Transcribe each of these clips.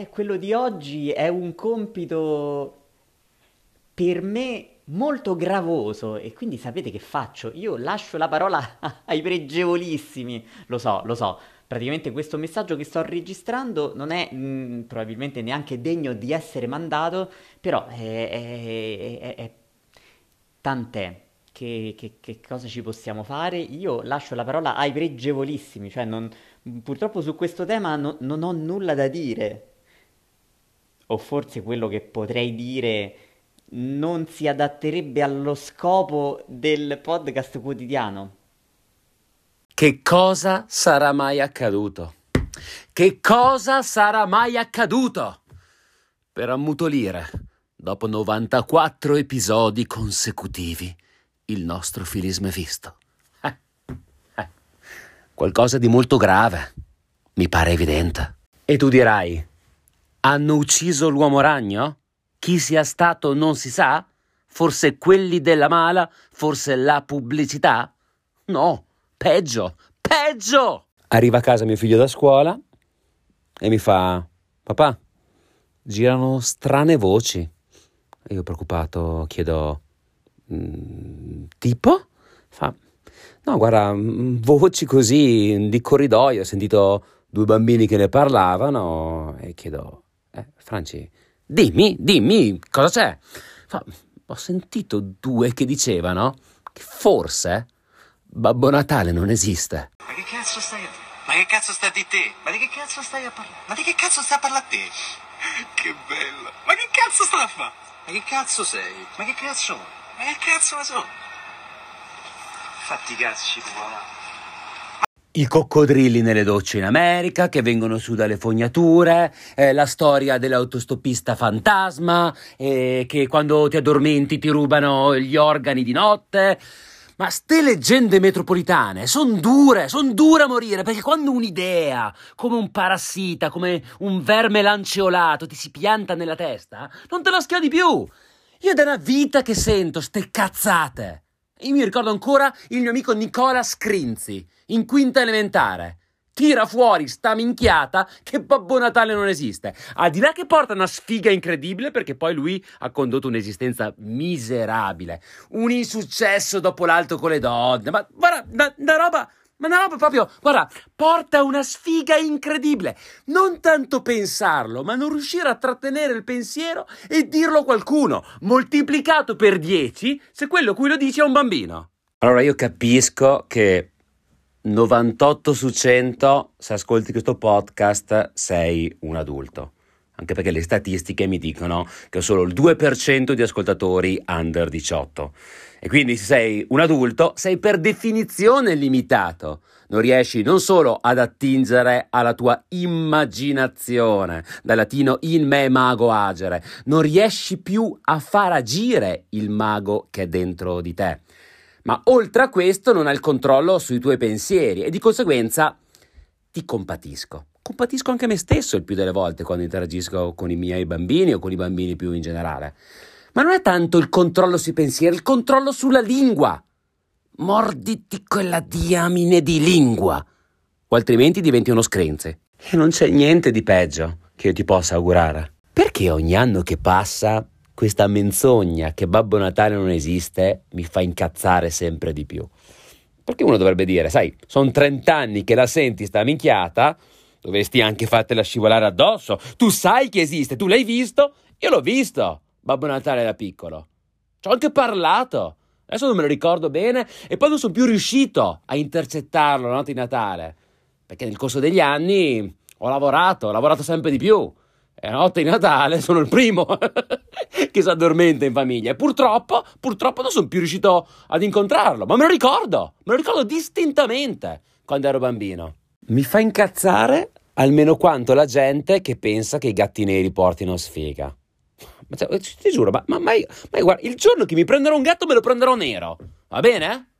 eh, quello di oggi è un compito per me molto gravoso e quindi sapete che faccio? Io lascio la parola ai pregevolissimi. Lo so, lo so. Praticamente questo messaggio che sto registrando non è mh, mm, probabilmente neanche degno di essere mandato, però è, è, è, è tant'è. Che, che, che, cosa ci possiamo fare? Io lascio la parola ai pregevolissimi, cioè non, purtroppo su questo tema no, non ho nulla da dire. O forse quello che potrei dire non si adatterebbe allo scopo del podcast quotidiano. Che cosa sarà mai accaduto? Che cosa sarà mai accaduto? Per ammutolire, dopo 94 episodi consecutivi, il nostro filisme visto. Eh, eh. Qualcosa di molto grave, mi pare evidente. E tu dirai, hanno ucciso l'uomo ragno? Chi sia stato non si sa? Forse quelli della mala? Forse la pubblicità? No, peggio, peggio! Arriva a casa mio figlio da scuola e mi fa: Papà, girano strane voci. E io preoccupato chiedo: mm, Tipo? Fa: No, guarda, mm, voci così di corridoio. Ho sentito due bambini che ne parlavano e chiedo: eh, Franci, Dimmi, dimmi, cosa c'è? Fa, ho sentito due che dicevano che forse Babbo Natale non esiste. Ma che cazzo stai a dire? Ma che cazzo sta di te? Ma di che cazzo stai a parlare? Ma di che cazzo stai a parlare a te? Che bello! Ma che cazzo stai a fare? Ma che cazzo sei? Ma che cazzo? Ma che cazzo ne so? Fatti i cazzi tua, i coccodrilli nelle docce in America che vengono su dalle fognature, eh, la storia dell'autostoppista fantasma, eh, che quando ti addormenti ti rubano gli organi di notte. Ma ste leggende metropolitane sono dure, sono dure a morire, perché quando un'idea, come un parassita, come un verme lanceolato, ti si pianta nella testa, non te la schiodi più. Io da una vita che sento ste cazzate. Io mi ricordo ancora il mio amico Nicola Scrinzi, in quinta elementare. Tira fuori sta minchiata che Babbo Natale non esiste. Al di là che porta una sfiga incredibile perché poi lui ha condotto un'esistenza miserabile. Un insuccesso dopo l'altro con le donne. Ma guarda, una roba ma una roba proprio, guarda, porta una sfiga incredibile. Non tanto pensarlo, ma non riuscire a trattenere il pensiero e dirlo a qualcuno, moltiplicato per 10 se quello cui lo dici è un bambino. Allora io capisco che 98 su 100, se ascolti questo podcast, sei un adulto. Anche perché le statistiche mi dicono che ho solo il 2% di ascoltatori under 18. E quindi se sei un adulto, sei per definizione limitato. Non riesci non solo ad attingere alla tua immaginazione, dal latino in me mago agere, non riesci più a far agire il mago che è dentro di te. Ma oltre a questo non hai il controllo sui tuoi pensieri e di conseguenza ti compatisco. Compatisco anche me stesso il più delle volte quando interagisco con i miei bambini o con i bambini più in generale. Ma non è tanto il controllo sui pensieri, il controllo sulla lingua. Morditi quella diamine di lingua, o altrimenti diventi uno screnze. E non c'è niente di peggio che io ti possa augurare. Perché ogni anno che passa questa menzogna che Babbo Natale non esiste mi fa incazzare sempre di più? Perché uno dovrebbe dire, sai, sono 30 anni che la senti sta minchiata, dovresti anche fartela scivolare addosso. Tu sai che esiste, tu l'hai visto, io l'ho visto. Babbo Natale da piccolo. Ci ho anche parlato. Adesso non me lo ricordo bene e poi non sono più riuscito a intercettarlo la notte di Natale. Perché nel corso degli anni ho lavorato, ho lavorato sempre di più. E la notte di Natale sono il primo che si addormenta in famiglia. E purtroppo, purtroppo non sono più riuscito ad incontrarlo. Ma me lo ricordo, me lo ricordo distintamente quando ero bambino. Mi fa incazzare almeno quanto la gente che pensa che i gatti neri portino sfiga. Ma cioè, ti giuro, ma, ma, ma, ma guarda, il giorno che mi prenderò un gatto me lo prenderò nero, va bene?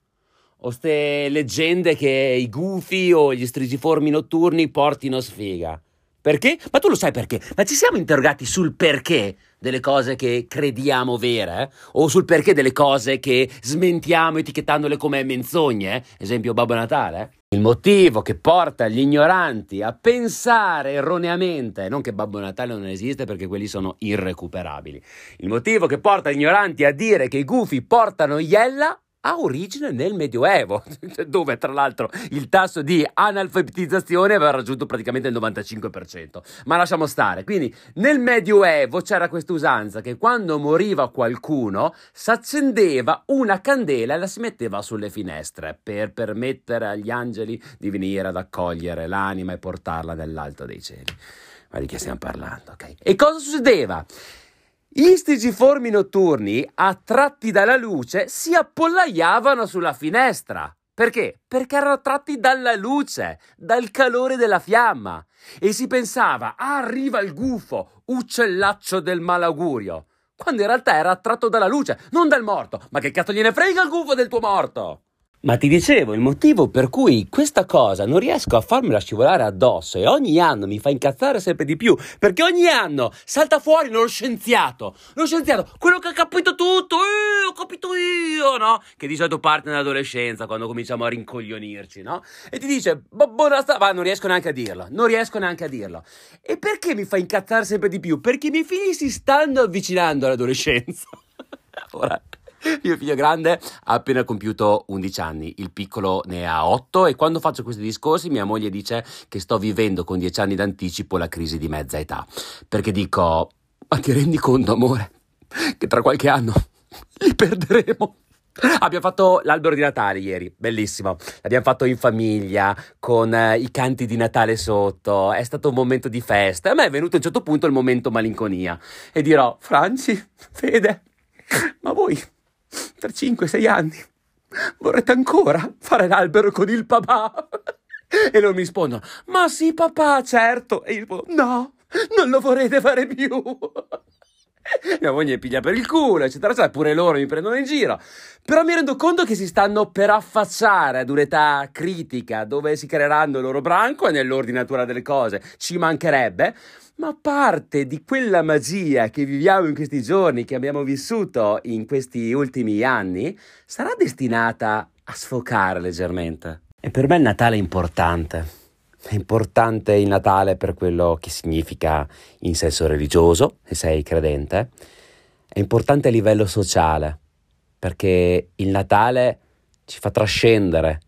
O ste leggende che i gufi o gli strigiformi notturni portino sfiga. Perché? Ma tu lo sai perché? Ma ci siamo interrogati sul perché delle cose che crediamo vere? Eh? O sul perché delle cose che smentiamo etichettandole come menzogne? Eh? Esempio Babbo Natale? Il motivo che porta gli ignoranti a pensare erroneamente, non che Babbo Natale non esiste perché quelli sono irrecuperabili, il motivo che porta gli ignoranti a dire che i gufi portano iella ha origine nel Medioevo, dove tra l'altro il tasso di analfabetizzazione aveva raggiunto praticamente il 95%. Ma lasciamo stare. Quindi nel Medioevo c'era questa usanza che quando moriva qualcuno si accendeva una candela e la si metteva sulle finestre per permettere agli angeli di venire ad accogliere l'anima e portarla nell'alto dei cieli. Ma di che stiamo parlando, ok? E cosa succedeva? Gli stigiformi notturni, attratti dalla luce, si appollaiavano sulla finestra. Perché? Perché erano attratti dalla luce, dal calore della fiamma. E si pensava, arriva il gufo, uccellaccio del malaugurio. Quando in realtà era attratto dalla luce, non dal morto. Ma che cazzo gliene frega il gufo del tuo morto? Ma ti dicevo, il motivo per cui questa cosa non riesco a farmela scivolare addosso e ogni anno mi fa incazzare sempre di più, perché ogni anno salta fuori lo scienziato, lo scienziato, quello che ha capito tutto, eh, ho capito io, no? Che di solito parte nell'adolescenza, quando cominciamo a rincoglionirci, no? E ti dice, buona sta, ma non riesco neanche a dirlo, non riesco neanche a dirlo. E perché mi fa incazzare sempre di più? Perché i miei figli si stanno avvicinando all'adolescenza. Ora... Mio figlio grande ha appena compiuto 11 anni, il piccolo ne ha 8 e quando faccio questi discorsi mia moglie dice che sto vivendo con 10 anni d'anticipo la crisi di mezza età. Perché dico, ma ti rendi conto amore, che tra qualche anno li perderemo? Abbiamo fatto l'albero di Natale ieri, bellissimo. L'abbiamo fatto in famiglia, con eh, i canti di Natale sotto. È stato un momento di festa. A me è venuto a un certo punto il momento malinconia. E dirò, Franci, Fede, ma voi per 5-6 anni. Vorrete ancora fare l'albero con il papà? E loro mi rispondono, ma sì papà, certo. E io rispondo, no, non lo vorrete fare più. Mia moglie piglia per il culo, eccetera, eccetera. Pure loro mi prendono in giro. Però mi rendo conto che si stanno per affacciare ad un'età critica dove si creeranno il loro branco e nell'ordinatura delle cose. Ci mancherebbe ma parte di quella magia che viviamo in questi giorni, che abbiamo vissuto in questi ultimi anni, sarà destinata a sfocare leggermente. E per me il Natale è importante. È importante il Natale per quello che significa in senso religioso, se sei credente. È importante a livello sociale, perché il Natale ci fa trascendere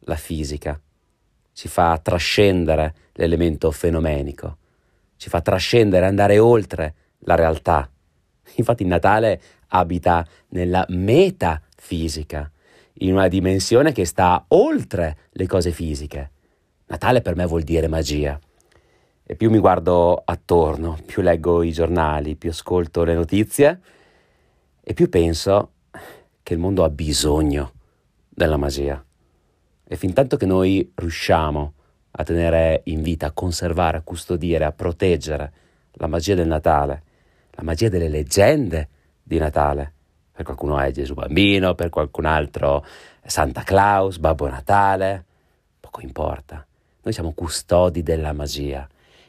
la fisica, ci fa trascendere l'elemento fenomenico ci fa trascendere, andare oltre la realtà. Infatti Natale abita nella metafisica, in una dimensione che sta oltre le cose fisiche. Natale per me vuol dire magia. E più mi guardo attorno, più leggo i giornali, più ascolto le notizie e più penso che il mondo ha bisogno della magia. E fin tanto che noi riusciamo a tenere in vita, a conservare, a custodire, a proteggere la magia del Natale, la magia delle leggende di Natale. Per qualcuno è Gesù Bambino, per qualcun altro è Santa Claus, Babbo Natale, poco importa. Noi siamo custodi della magia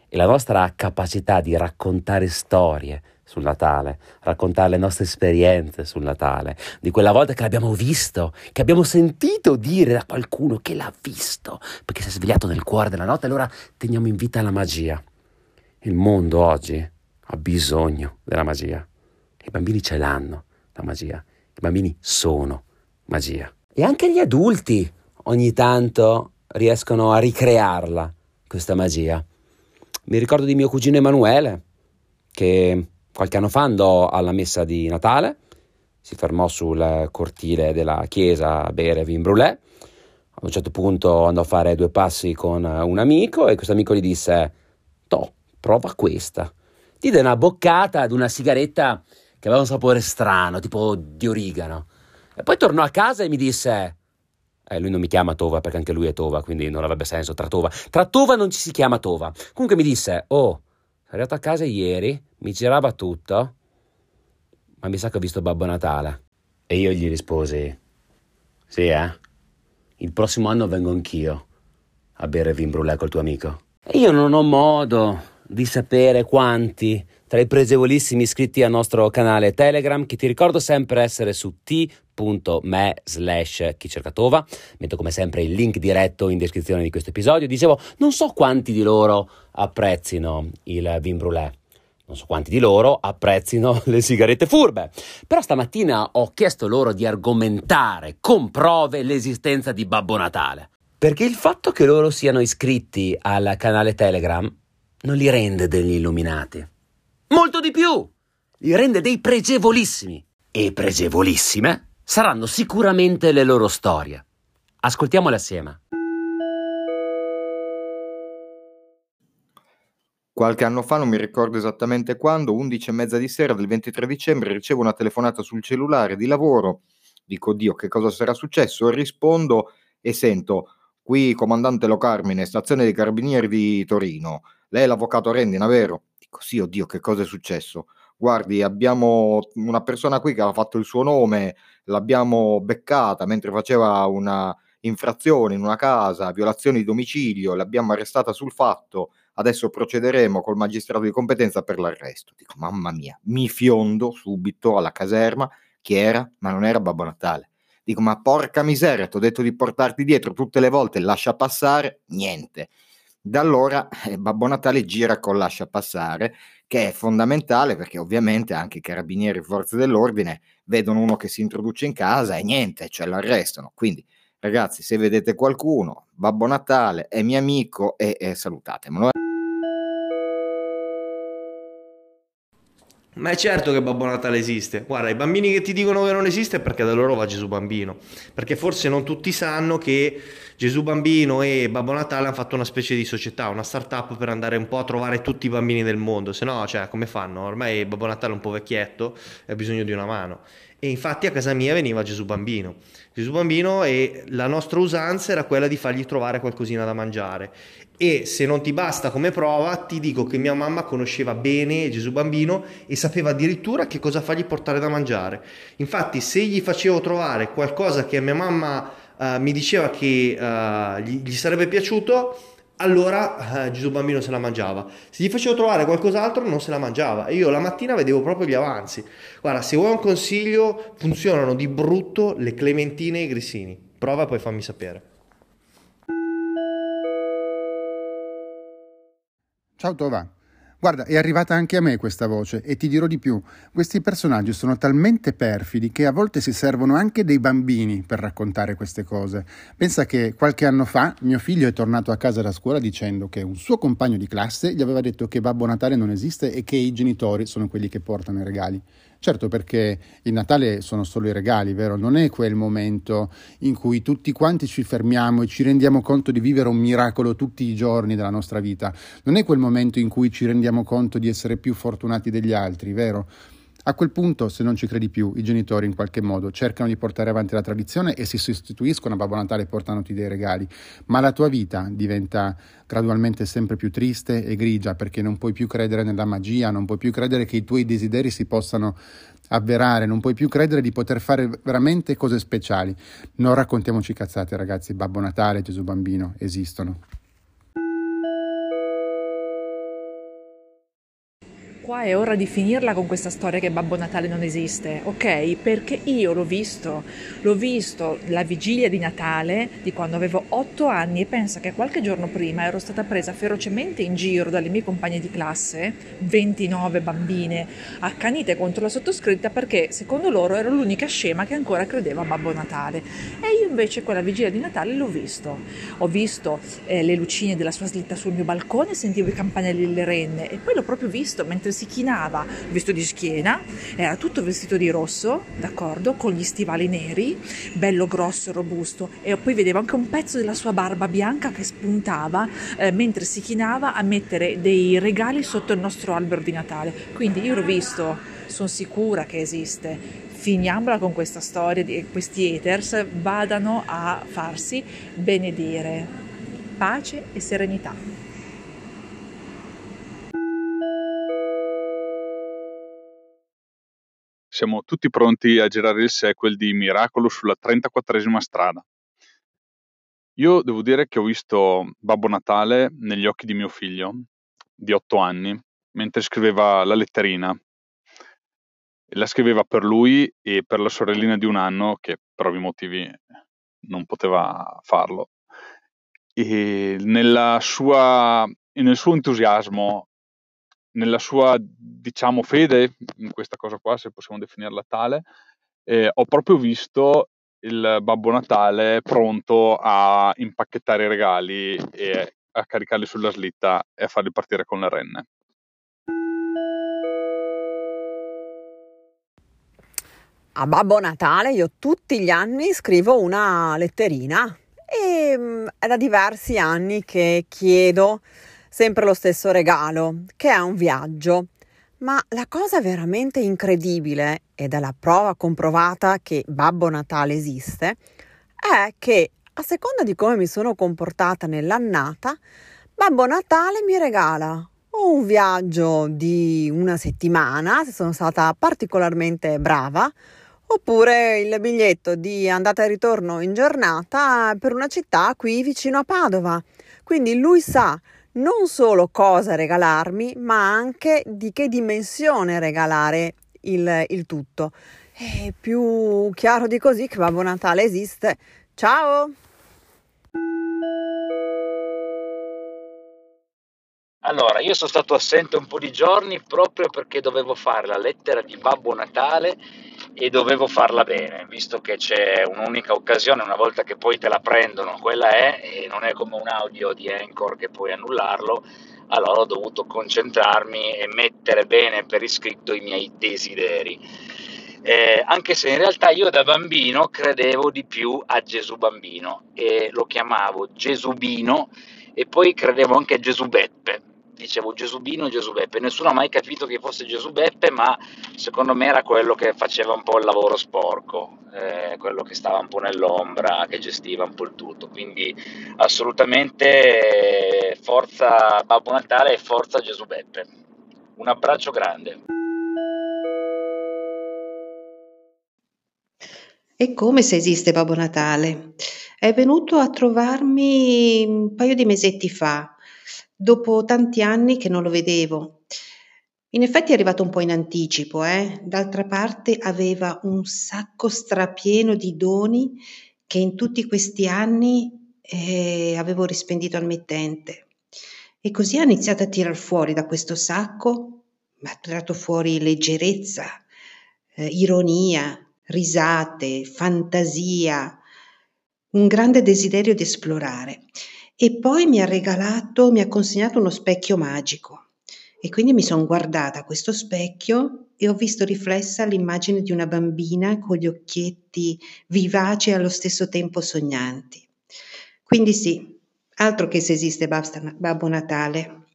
e la nostra capacità di raccontare storie sul Natale, raccontare le nostre esperienze sul Natale, di quella volta che l'abbiamo visto, che abbiamo sentito dire da qualcuno che l'ha visto, perché si è svegliato nel cuore della notte, allora teniamo in vita la magia. Il mondo oggi ha bisogno della magia. I bambini ce l'hanno, la magia. I bambini sono magia. E anche gli adulti ogni tanto riescono a ricrearla, questa magia. Mi ricordo di mio cugino Emanuele, che qualche anno fa andò alla messa di Natale, si fermò sul cortile della chiesa a bere vin brûlé. A un certo punto andò a fare due passi con un amico e questo amico gli disse: Toh, prova questa. Diede una boccata ad una sigaretta che aveva un sapore strano, tipo di origano. E poi tornò a casa e mi disse: eh, lui non mi chiama Tova perché anche lui è Tova, quindi non avrebbe senso tra Tova. Tra Tova non ci si chiama Tova. Comunque mi disse: Oh, arrivato a casa ieri, mi girava tutto, ma mi sa che ho visto Babbo Natale. E io gli risposi, sì eh, il prossimo anno vengo anch'io a bere vin brûlé col tuo amico. E io non ho modo di sapere quanti tra i pregevolissimi iscritti al nostro canale Telegram, che ti ricordo sempre essere su t.me slash chicercatova. Metto come sempre il link diretto in descrizione di questo episodio. Dicevo, non so quanti di loro apprezzino il vin brûlé. Non so quanti di loro apprezzino le sigarette furbe, però stamattina ho chiesto loro di argomentare con prove l'esistenza di Babbo Natale. Perché il fatto che loro siano iscritti al canale Telegram non li rende degli illuminati. Molto di più! Li rende dei pregevolissimi. E pregevolissime saranno sicuramente le loro storie. Ascoltiamole assieme. Qualche anno fa, non mi ricordo esattamente quando, 11 e mezza di sera del 23 dicembre, ricevo una telefonata sul cellulare di lavoro. Dico, Dio, che cosa sarà successo? Rispondo e sento, qui comandante Lo Carmine, stazione dei carabinieri di Torino. Lei è l'avvocato Rendina, vero? Dico, sì, oddio, che cosa è successo? Guardi, abbiamo una persona qui che ha fatto il suo nome, l'abbiamo beccata mentre faceva una infrazione in una casa, violazione di domicilio, l'abbiamo arrestata sul fatto adesso procederemo col magistrato di competenza per l'arresto. Dico, mamma mia, mi fiondo subito alla caserma, chi era? Ma non era Babbo Natale. Dico, ma porca miseria, ti ho detto di portarti dietro tutte le volte, lascia passare, niente. Da allora eh, Babbo Natale gira con lascia passare, che è fondamentale perché ovviamente anche i carabinieri e forze dell'ordine vedono uno che si introduce in casa e niente, cioè l'arrestano. Quindi ragazzi, se vedete qualcuno, Babbo Natale è mio amico e, e salutatemelo. Ma è certo che Babbo Natale esiste. Guarda, i bambini che ti dicono che non esiste è perché da loro va Gesù Bambino. Perché forse non tutti sanno che Gesù Bambino e Babbo Natale hanno fatto una specie di società, una start-up per andare un po' a trovare tutti i bambini del mondo. Se no, cioè, come fanno? Ormai Babbo Natale è un po' vecchietto e ha bisogno di una mano. E infatti a casa mia veniva Gesù Bambino. Gesù Bambino e la nostra usanza era quella di fargli trovare qualcosina da mangiare. E se non ti basta come prova, ti dico che mia mamma conosceva bene Gesù Bambino e sapeva addirittura che cosa fargli portare da mangiare. Infatti, se gli facevo trovare qualcosa che mia mamma uh, mi diceva che uh, gli, gli sarebbe piaciuto, allora eh, Gesù bambino se la mangiava. Se gli facevo trovare qualcos'altro non se la mangiava e io la mattina vedevo proprio gli avanzi. Guarda, se vuoi un consiglio, funzionano di brutto le clementine e i grissini. Prova e poi fammi sapere. Ciao Tova. Guarda, è arrivata anche a me questa voce e ti dirò di più. Questi personaggi sono talmente perfidi che a volte si servono anche dei bambini per raccontare queste cose. Pensa che qualche anno fa mio figlio è tornato a casa da scuola dicendo che un suo compagno di classe gli aveva detto che Babbo Natale non esiste e che i genitori sono quelli che portano i regali. Certo perché il Natale sono solo i regali, vero? Non è quel momento in cui tutti quanti ci fermiamo e ci rendiamo conto di vivere un miracolo tutti i giorni della nostra vita. Non è quel momento in cui ci rendiamo conto di essere più fortunati degli altri, vero? A quel punto, se non ci credi più, i genitori in qualche modo cercano di portare avanti la tradizione e si sostituiscono a Babbo Natale portandoti dei regali, ma la tua vita diventa gradualmente sempre più triste e grigia perché non puoi più credere nella magia, non puoi più credere che i tuoi desideri si possano avverare, non puoi più credere di poter fare veramente cose speciali. Non raccontiamoci cazzate, ragazzi, Babbo Natale, Gesù Bambino esistono. Qua è ora di finirla con questa storia che Babbo Natale non esiste, ok? Perché io l'ho visto, l'ho visto la vigilia di Natale di quando avevo 8 anni e pensa che qualche giorno prima ero stata presa ferocemente in giro dalle mie compagne di classe, 29 bambine, accanite contro la sottoscritta perché secondo loro ero l'unica scema che ancora credeva a Babbo Natale. E io invece quella vigilia di Natale l'ho visto. Ho visto eh, le lucine della sua slitta sul mio balcone, sentivo i campanelli delle renne e poi l'ho proprio visto mentre si chinava vestito di schiena, era tutto vestito di rosso, d'accordo, con gli stivali neri, bello grosso e robusto e poi vedevo anche un pezzo della sua barba bianca che spuntava eh, mentre si chinava a mettere dei regali sotto il nostro albero di Natale. Quindi io l'ho visto, sono sicura che esiste. Finiamola con questa storia di questi haters vadano a farsi benedire. Pace e serenità. Siamo tutti pronti a girare il sequel di Miracolo sulla 34esima strada. Io devo dire che ho visto Babbo Natale negli occhi di mio figlio di otto anni mentre scriveva la letterina. La scriveva per lui e per la sorellina di un anno che per ovvi motivi non poteva farlo. E nella sua, nel suo entusiasmo, nella sua, diciamo, fede in questa cosa qua, se possiamo definirla tale, eh, ho proprio visto il Babbo Natale pronto a impacchettare i regali e a caricarli sulla slitta e a farli partire con le renne. A Babbo Natale io tutti gli anni scrivo una letterina e mm, è da diversi anni che chiedo sempre lo stesso regalo, che è un viaggio. Ma la cosa veramente incredibile, ed è la prova comprovata che Babbo Natale esiste, è che a seconda di come mi sono comportata nell'annata, Babbo Natale mi regala un viaggio di una settimana, se sono stata particolarmente brava, oppure il biglietto di andata e ritorno in giornata per una città qui vicino a Padova. Quindi lui sa non solo cosa regalarmi, ma anche di che dimensione regalare il, il tutto. È più chiaro di così che Babbo Natale esiste. Ciao! Allora, io sono stato assente un po' di giorni proprio perché dovevo fare la lettera di Babbo Natale e dovevo farla bene, visto che c'è un'unica occasione, una volta che poi te la prendono, quella è, e non è come un audio di Anchor che puoi annullarlo, allora ho dovuto concentrarmi e mettere bene per iscritto i miei desideri. Eh, anche se in realtà io da bambino credevo di più a Gesù bambino e lo chiamavo Gesubino e poi credevo anche a Gesù Beppe dicevo Gesubino e Gesubeppe, nessuno ha mai capito che fosse Gesubeppe, ma secondo me era quello che faceva un po' il lavoro sporco, eh, quello che stava un po' nell'ombra, che gestiva un po' il tutto, quindi assolutamente forza Babbo Natale e forza Gesubeppe. Un abbraccio grande. E come se esiste Babbo Natale? È venuto a trovarmi un paio di mesetti fa dopo tanti anni che non lo vedevo. In effetti è arrivato un po' in anticipo, eh? d'altra parte aveva un sacco strapieno di doni che in tutti questi anni eh, avevo rispendito al mittente. E così ha iniziato a tirar fuori da questo sacco, ha tirato fuori leggerezza, eh, ironia, risate, fantasia, un grande desiderio di esplorare. E poi mi ha regalato, mi ha consegnato uno specchio magico. E quindi mi sono guardata a questo specchio e ho visto riflessa l'immagine di una bambina con gli occhietti vivaci e allo stesso tempo sognanti. Quindi sì, altro che se esiste Babbo Natale.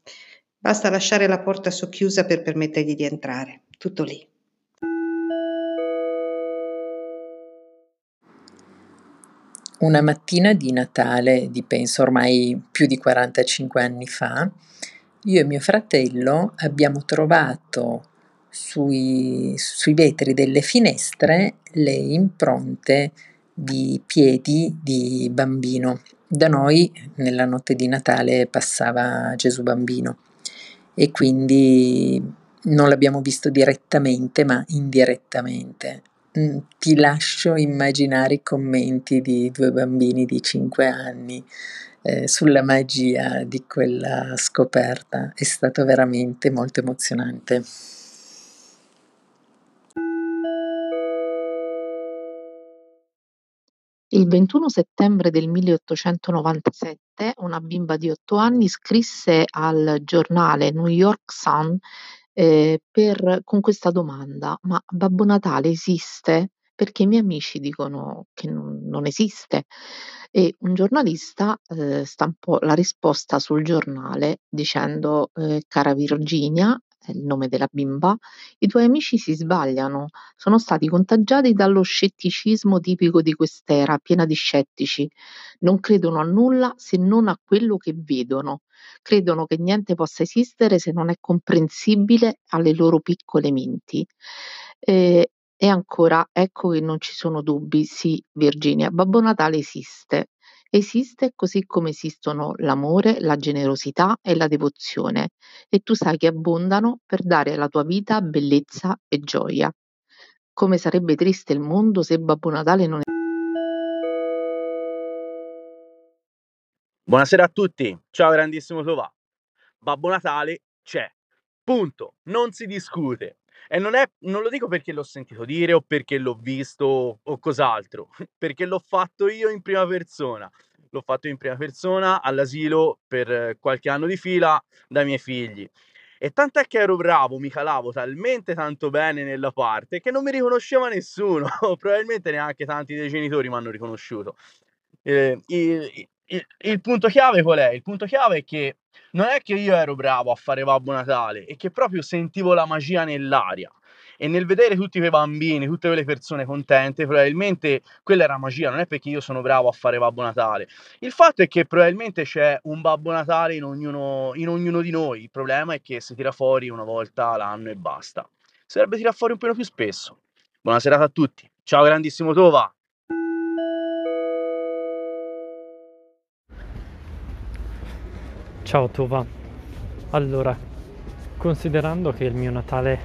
Basta lasciare la porta socchiusa per permettergli di entrare. Tutto lì. Una mattina di Natale, di penso ormai più di 45 anni fa, io e mio fratello abbiamo trovato sui, sui vetri delle finestre le impronte di piedi di bambino. Da noi nella notte di Natale passava Gesù bambino e quindi non l'abbiamo visto direttamente ma indirettamente. Mm, ti lascio immaginare i commenti di due bambini di 5 anni eh, sulla magia di quella scoperta. È stato veramente molto emozionante. Il 21 settembre del 1897 una bimba di 8 anni scrisse al giornale New York Sun ehm, per con questa domanda: "Ma Babbo Natale esiste?" Perché i miei amici dicono che non non esiste. E un giornalista, ehm, stampò la risposta sul giornale dicendo: ehm: "Cara Virginia" il nome della bimba, "i tuoi amici si sbagliano. Sono stati contagiati dallo scetticismo tipico di quest'era, piena di scettici. Non credono a nulla se non a quello che vedono. Credono che niente possa esistere se non è comprensibile alle loro piccole menti. Ehm, e ancora, ecco che non ci sono dubbi, sì Virginia, Babbo Natale esiste Esiste così come esistono l'amore, la generosità e la devozione, e tu sai che abbondano per dare alla tua vita bellezza e gioia. Come sarebbe triste il mondo se Babbo Natale non Buonasera a tutti, ciao grandissimo Tovà. Babbo Natale c'è, punto, non si discute. E non, è, non lo dico perché l'ho sentito dire o perché l'ho visto o cos'altro, perché l'ho fatto io in prima persona. L'ho fatto in prima persona all'asilo per qualche anno di fila dai miei figli. E tant'è che ero bravo, mi calavo talmente tanto bene nella parte che non mi riconosceva nessuno, probabilmente neanche tanti dei genitori mi hanno riconosciuto. Eh, il, il punto chiave qual è? Il punto chiave è che non è che io ero bravo a fare Babbo Natale, è che proprio sentivo la magia nell'aria. E nel vedere tutti quei bambini, tutte quelle persone contente, probabilmente quella era magia, non è perché io sono bravo a fare Babbo Natale. Il fatto è che probabilmente c'è un Babbo Natale in ognuno, in ognuno di noi. Il problema è che si tira fuori una volta l'anno e basta. Si dovrebbe tirare fuori un po' più spesso. Buona serata a tutti. Ciao grandissimo Tova. Ciao Tova. Allora, considerando che il mio Natale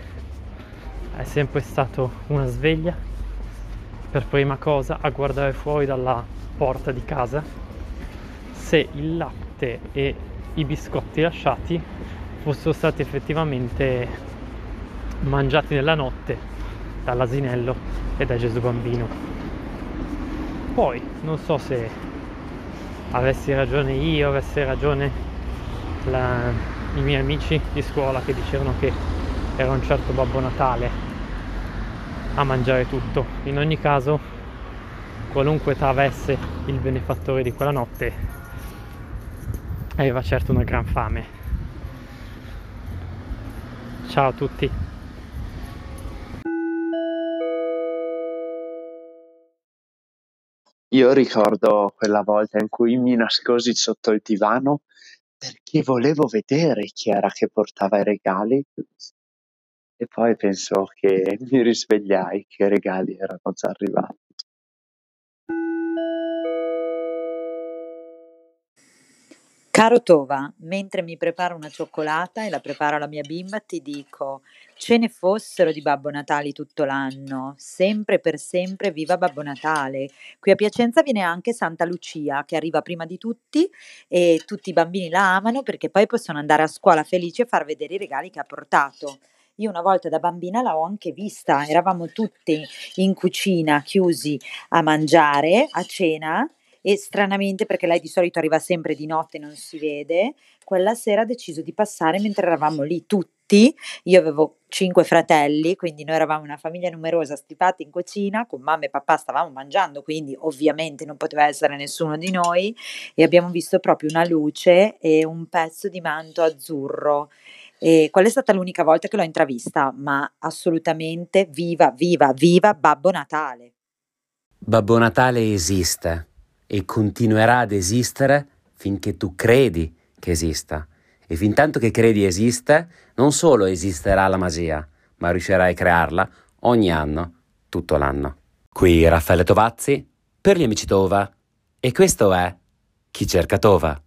è sempre stato una sveglia, per prima cosa a guardare fuori dalla porta di casa se il latte e i biscotti lasciati fossero stati effettivamente mangiati nella notte dall'asinello e da Gesù bambino. Poi non so se avessi ragione io, avessi ragione la, i miei amici di scuola che dicevano che era un certo Babbo Natale a mangiare tutto. In ogni caso, qualunque età avesse il benefattore di quella notte, aveva certo una gran fame. Ciao a tutti. Io ricordo quella volta in cui mi nascosi sotto il divano perché volevo vedere chi era che portava i regali e poi penso che mi risvegliai che i regali erano già arrivati. Caro Tova, mentre mi preparo una cioccolata e la preparo alla mia bimba, ti dico: ce ne fossero di Babbo Natale tutto l'anno, sempre per sempre viva Babbo Natale. Qui a Piacenza viene anche Santa Lucia, che arriva prima di tutti e tutti i bambini la amano perché poi possono andare a scuola felici e far vedere i regali che ha portato. Io una volta da bambina l'ho anche vista, eravamo tutti in cucina chiusi a mangiare, a cena e stranamente perché lei di solito arriva sempre di notte e non si vede, quella sera ha deciso di passare mentre eravamo lì tutti. Io avevo cinque fratelli, quindi noi eravamo una famiglia numerosa stipati in cucina, con mamma e papà stavamo mangiando, quindi ovviamente non poteva essere nessuno di noi e abbiamo visto proprio una luce e un pezzo di manto azzurro e quella è stata l'unica volta che l'ho intravista, ma assolutamente viva, viva, viva Babbo Natale. Babbo Natale esiste e continuerà ad esistere finché tu credi che esista. E fin tanto che credi esiste, non solo esisterà la magia, ma riuscirai a crearla ogni anno, tutto l'anno. Qui Raffaele Tovazzi per gli amici Tova. E questo è Chi cerca Tova.